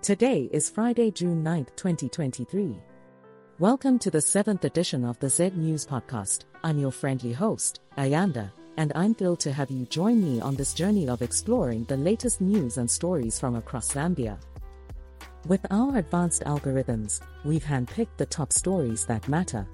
Today is Friday, June 9, 2023. Welcome to the seventh edition of the Z News Podcast. I'm your friendly host, Ayanda, and I'm thrilled to have you join me on this journey of exploring the latest news and stories from across Zambia. With our advanced algorithms, we've handpicked the top stories that matter.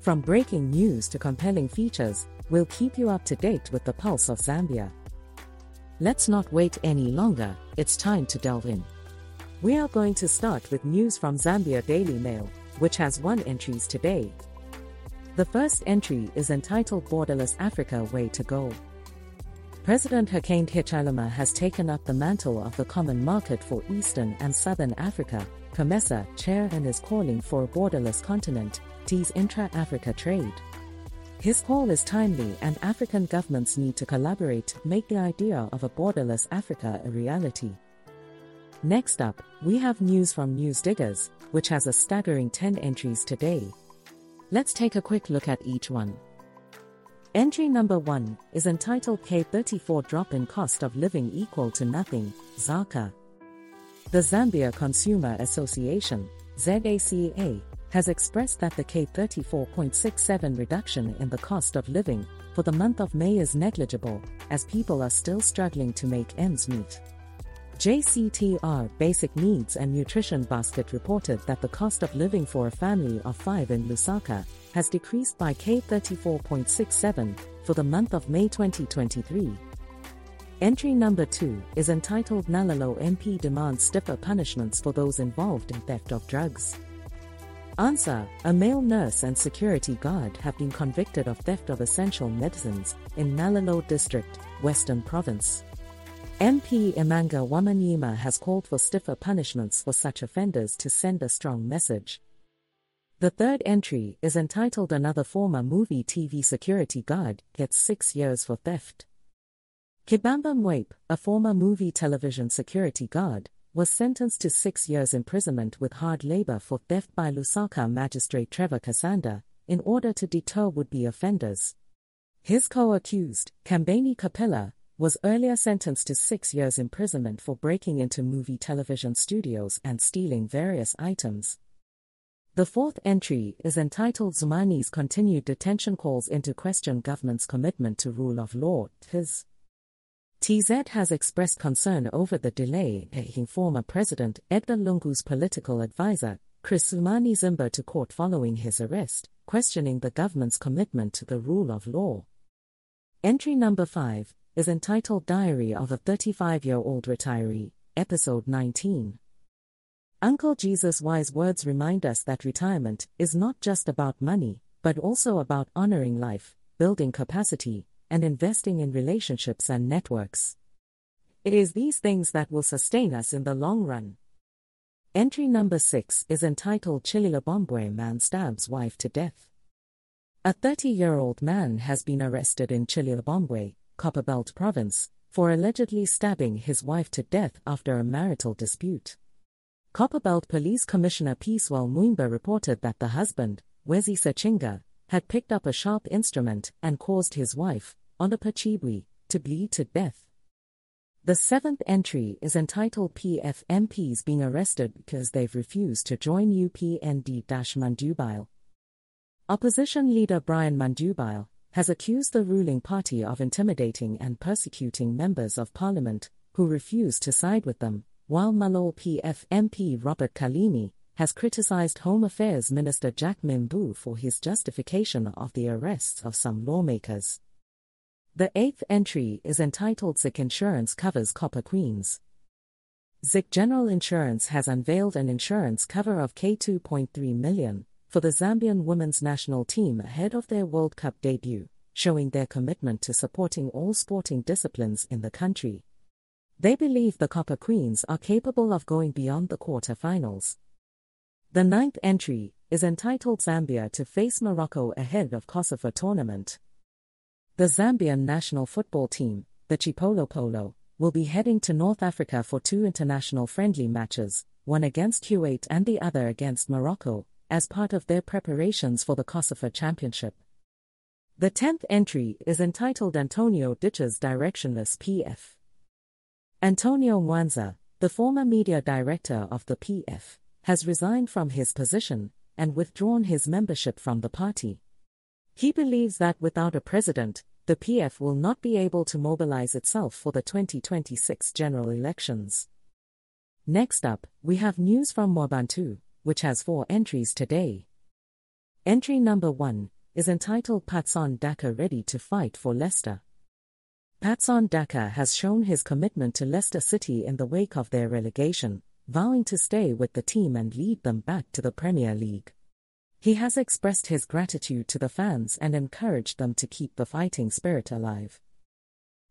From breaking news to compelling features, we'll keep you up to date with the pulse of Zambia. Let's not wait any longer, it's time to delve in. We are going to start with news from Zambia Daily Mail, which has one entries today. The first entry is entitled Borderless Africa Way to Go. President Hakainde Hichilema has taken up the mantle of the Common Market for Eastern and Southern Africa, COMESA, chair and is calling for a borderless continent, tease intra-Africa trade. His call is timely and African governments need to collaborate to make the idea of a borderless Africa a reality. Next up, we have news from Newsdiggers, which has a staggering 10 entries today. Let's take a quick look at each one. Entry number 1 is entitled K34 Drop in Cost of Living Equal to Nothing, ZACA. The Zambia Consumer Association, ZACA, has expressed that the K34.67 reduction in the cost of living for the month of May is negligible, as people are still struggling to make ends meet. JCTR Basic Needs and Nutrition Basket reported that the cost of living for a family of five in Lusaka has decreased by K34.67 for the month of May 2023. Entry number 2 is entitled Nalolo MP demands stiffer punishments for those involved in theft of drugs. Answer A male nurse and security guard have been convicted of theft of essential medicines in Nalolo District, Western Province. MP Imanga Wamunyima has called for stiffer punishments for such offenders to send a strong message. The third entry is entitled Another former Muvi TV security guard gets six years for theft. Kibamba Mwape, a former Muvi television security guard, was sentenced to six years imprisonment with hard labor for theft by Lusaka magistrate Trevor Kasanda in order to deter would be offenders. His co accused, Kambani Capella, was earlier sentenced to six years imprisonment for breaking into Muvi television studios and stealing various items. The fourth entry is entitled Zumani's continued detention calls into question government's commitment to rule of law. His TZ has expressed concern over the delay taking former President Edgar Lungu's political advisor, Chris Zumani Zimba to court following his arrest, questioning the government's commitment to the rule of law. Entry number 5 is entitled Diary of a 35 year old retiree, Episode 19. Uncle Jesus' wise words remind us that retirement is not just about money, but also about honoring life, building capacity, and investing in relationships and networks. It is these things that will sustain us in the long run. Entry number 6 is entitled Chililabombwe Man Stabs Wife to Death. A 30 year old man has been arrested in Chililabombwe, Copperbelt Province, for allegedly stabbing his wife to death after a marital dispute. Copperbelt Police Commissioner Peacewell Mweemba reported that the husband, Wezi Sechinga, had picked up a sharp instrument and caused his wife, Onapachibwi, to bleed to death. The seventh entry is entitled PF MPs being arrested because they've refused to join UPND Mundubile. Opposition leader Brian Mundubile, has accused the ruling party of intimidating and persecuting members of parliament who refuse to side with them, while Malol PF MP Robert Kalimi has criticized Home Affairs Minister Jack Mwiimbu for his justification of the arrests of some lawmakers. The eighth entry is entitled ZSIC Insurance Covers Copper Queens. ZSIC General Insurance has unveiled an insurance cover of K2.3 million for the Zambian women's national team ahead of their World Cup debut, showing their commitment to supporting all sporting disciplines in the country. They believe the Copper Queens are capable of going beyond the quarter-finals. The ninth entry is entitled Zambia to face Morocco ahead of COSAFA tournament. The Zambian national football team, the Chipolopolo, will be heading to North Africa for two international friendly matches, one against Kuwait and the other against Morocco, as part of their preparations for the COSAFA Championship. The tenth entry is entitled Antonio Ditches Directionless PF. Antonio Mwanza, the former media director of the PF, has resigned from his position and withdrawn his membership from the party. He believes that without a president, the PF will not be able to mobilize itself for the 2026 general elections. Next up, we have news from Mwebantu, which has four entries today. Entry number one is entitled Patson Daka Ready to Fight for Leicester. Patson Daka has shown his commitment to Leicester City in the wake of their relegation, vowing to stay with the team and lead them back to the Premier League. He has expressed his gratitude to the fans and encouraged them to keep the fighting spirit alive.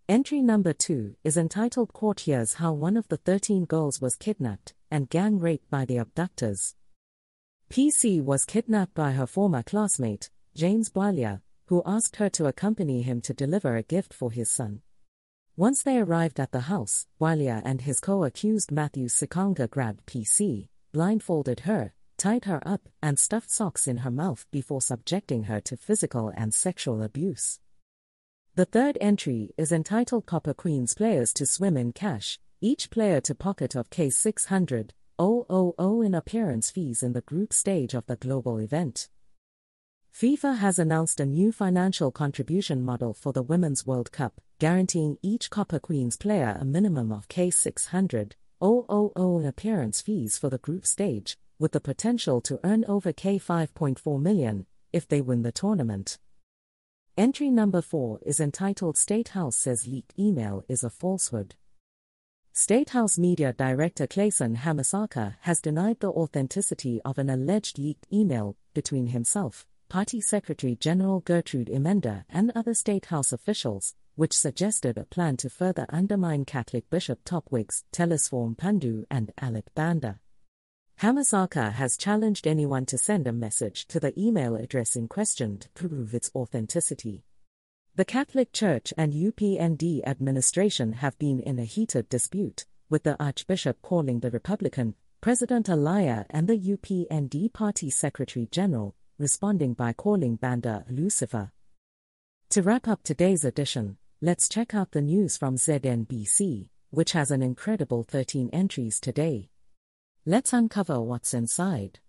Entry number 2 is entitled Courtiers How One of the 13 Girls Was Kidnapped and Gang Raped by the Abductors. PC was kidnapped by her former classmate, James Bwalya, who asked her to accompany him to deliver a gift for his son. Once they arrived at the house, Bwalya and his co accused Matthew Sikanga grabbed PC, blindfolded her, tied her up, and stuffed socks in her mouth before subjecting her to physical and sexual abuse. The third entry is entitled Copper Queens Players to Swim in Cash, each player to pocket of K600, 000 in appearance fees in the group stage of the global event. FIFA has announced a new financial contribution model for the Women's World Cup, guaranteeing each Copper Queens player a minimum of K600, 000 appearance fees for the group stage, with the potential to earn over K5.4 million if they win the tournament. Entry number 4 is entitled State House says leaked email is a falsehood. State House Media Director Clayson Hamasaka has denied the authenticity of an alleged leaked email between himself, Party Secretary General Gertrude Imenda, and other State House officials, which suggested a plan to further undermine Catholic Bishop Topwigs, Telesphore Mpundu, and Alick Banda. Hamasaka has challenged anyone to send a message to the email address in question to prove its authenticity. The Catholic Church and UPND administration have been in a heated dispute, with the Archbishop calling the Republican, President a liar, and the UPND Party Secretary General, responding by calling Banda Lucifer. To wrap up today's edition, let's check out the news from ZNBC, which has an incredible 13 entries today. Let's uncover what's inside.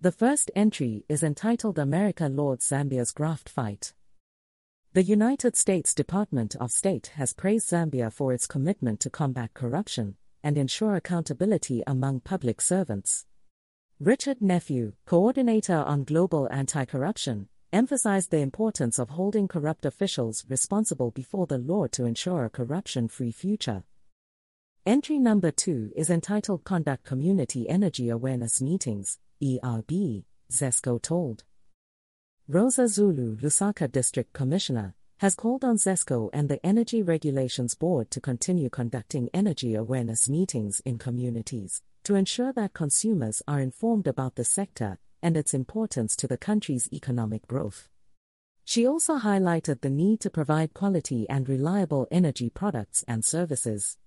The first entry is entitled America Lauds Zambia's Graft Fight. The United States Department of State has praised Zambia for its commitment to combat corruption and ensure accountability among public servants. Richard Nephew, coordinator on global anti corruption, emphasized the importance of holding corrupt officials responsible before the law to ensure a corruption free future. Entry number 2 is entitled Conduct Community Energy Awareness Meetings, ERB, ZESCO told. Rosa Zulu, Lusaka District Commissioner, has called on ZESCO and the Energy Regulations Board to continue conducting energy awareness meetings in communities to ensure that consumers are informed about the sector and its importance to the country's economic growth. She also highlighted the need to provide quality and reliable energy products and services.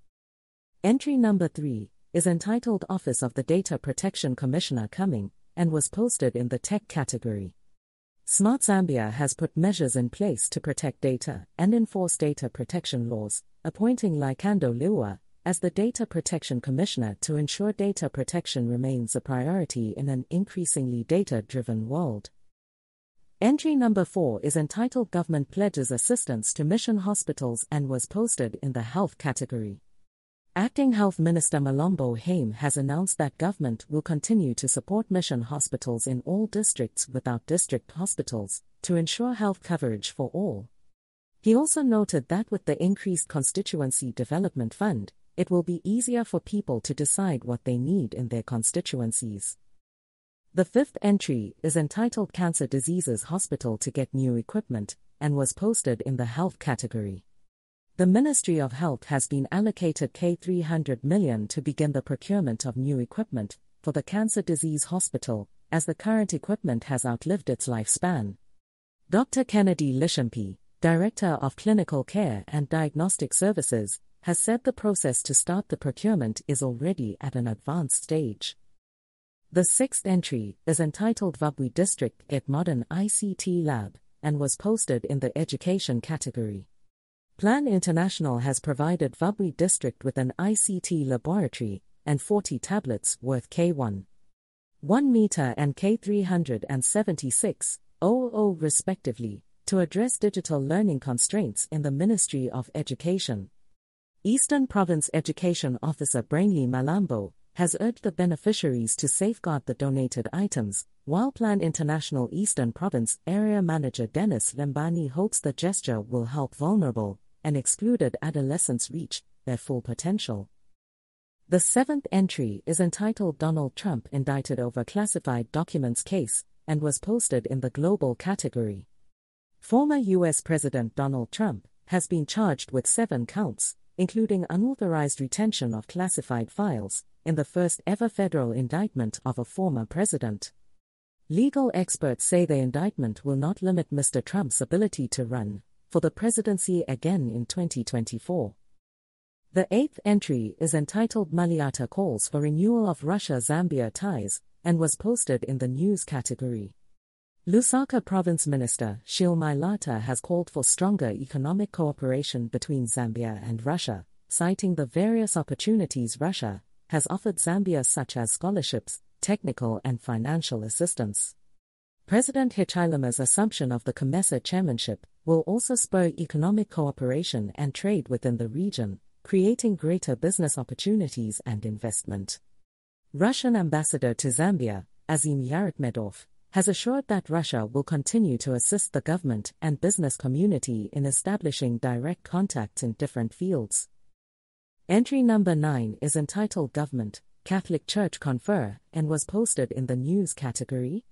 Entry number 3 is entitled Office of the Data Protection Commissioner Coming and was posted in the tech category. Smart Zambia has put measures in place to protect data and enforce data protection laws, appointing Likando Liwa as the Data Protection Commissioner to ensure data protection remains a priority in an increasingly data driven world. Entry number 4 is entitled Government Pledges Assistance to Mission Hospitals and was posted in the Health category. Acting Health Minister Malombo Haim has announced that government will continue to support mission hospitals in all districts without district hospitals to ensure health coverage for all. He also noted that with the increased Constituency Development Fund, it will be easier for people to decide what they need in their constituencies. The fifth entry is entitled Cancer Diseases Hospital to Get New Equipment and was posted in the Health category. The Ministry of Health has been allocated K300 million to begin the procurement of new equipment for the Cancer Disease Hospital, as the current equipment has outlived its lifespan. Dr. Kennedy Lishimpi, Director of Clinical Care and Diagnostic Services, has said the process to start the procurement is already at an advanced stage. The sixth entry is entitled Vubwi District Get Modern ICT Lab and was posted in the Education category. Plan International has provided Vubwi district with an ICT laboratory and 40 tablets worth K1. 1 meter and K376, 00 respectively, to address digital learning constraints in the Ministry of Education. Eastern Province Education Officer Brainley Malambo has urged the beneficiaries to safeguard the donated items, while Plan International Eastern Province Area Manager Dennis Lembani hopes the gesture will help vulnerable and excluded adolescents reach their full potential. The seventh entry is entitled Donald Trump Indicted Over Classified Documents Case and was posted in the Global category. Former U.S. President Donald Trump has been charged with seven counts, including unauthorized retention of classified files, in the first ever federal indictment of a former president. Legal experts say the indictment will not limit Mr. Trump's ability to run for the presidency again in 2024. The eighth entry is entitled Mulyata Calls for Renewal of Russia Zambia Ties and was posted in the news category. Lusaka Province Minister Sheal Mulyata has called for stronger economic cooperation between Zambia and Russia, citing the various opportunities Russia has offered Zambia, such as scholarships, technical and financial assistance. President Hichilema's assumption of the COMESA chairmanship will also spur economic cooperation and trade within the region, creating greater business opportunities and investment. Russian ambassador to Zambia, Azim Yarakhmedov, has assured that Russia will continue to assist the government and business community in establishing direct contacts in different fields. Entry number 9 is entitled Government, Catholic Church Confer and was posted in the news category.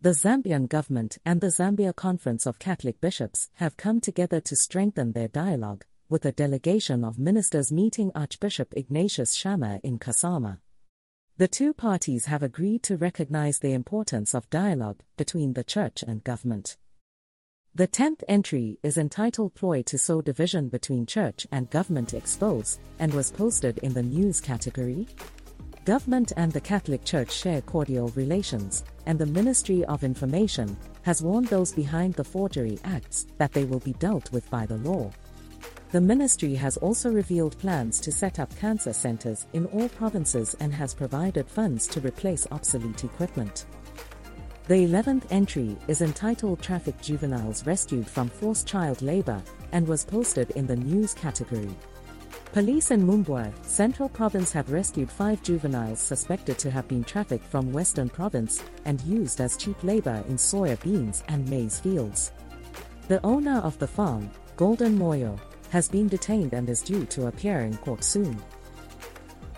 The Zambian government and the Zambia Conference of Catholic Bishops have come together to strengthen their dialogue, with a delegation of ministers meeting Archbishop Ignatius Chama in Kasama. The two parties have agreed to recognize the importance of dialogue between the church and government. The tenth entry is entitled Ploy to Sow Division Between Church and Government Expose and was posted in the news category. Government and the Catholic Church share cordial relations, and the Ministry of Information has warned those behind the forgery acts that they will be dealt with by the law. The ministry has also revealed plans to set up cancer centers in all provinces and has provided funds to replace obsolete equipment. The 11th entry is entitled Traffic Juveniles Rescued from Forced Child Labor and was posted in the news category. Police in Mumbwa, Central Province have rescued five juveniles suspected to have been trafficked from Western Province and used as cheap labor in soya beans and maize fields. The owner of the farm, Golden Moyo, has been detained and is due to appear in court soon.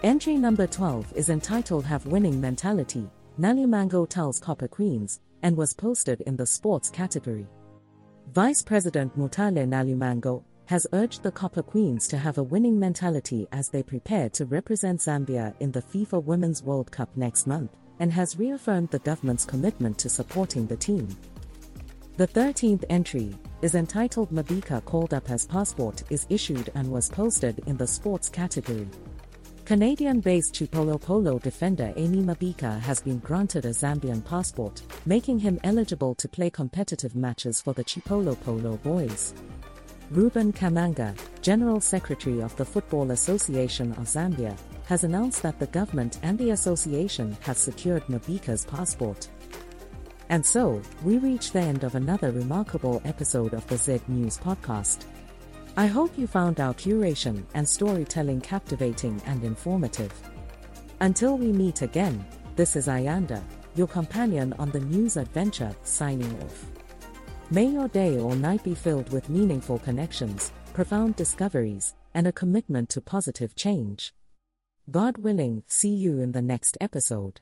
Entry number 12 is entitled Have Winning Mentality, Nalumango tells Copper Queens, and was posted in the sports category. Vice President Mutale Nalumango, has urged the Copper Queens to have a winning mentality as they prepare to represent Zambia in the FIFA Women's World Cup next month, and has reaffirmed the government's commitment to supporting the team. The 13th entry is entitled Mabika called up as passport is issued and was posted in the sports category. Canadian-based Chipolopolo defender Aimé Mabika has been granted a Zambian passport, making him eligible to play competitive matches for the Chipolopolo boys. Reuben Kamanga, General Secretary of the Football Association of Zambia, has announced that the government and the association have secured Mabika's passport. And so, we reach the end of another remarkable episode of the Z News podcast. I hope you found our curation and storytelling captivating and informative. Until we meet again, this is Ayanda, your companion on the news adventure, signing off. May your day or night be filled with meaningful connections, profound discoveries, and a commitment to positive change. God willing, see you in the next episode.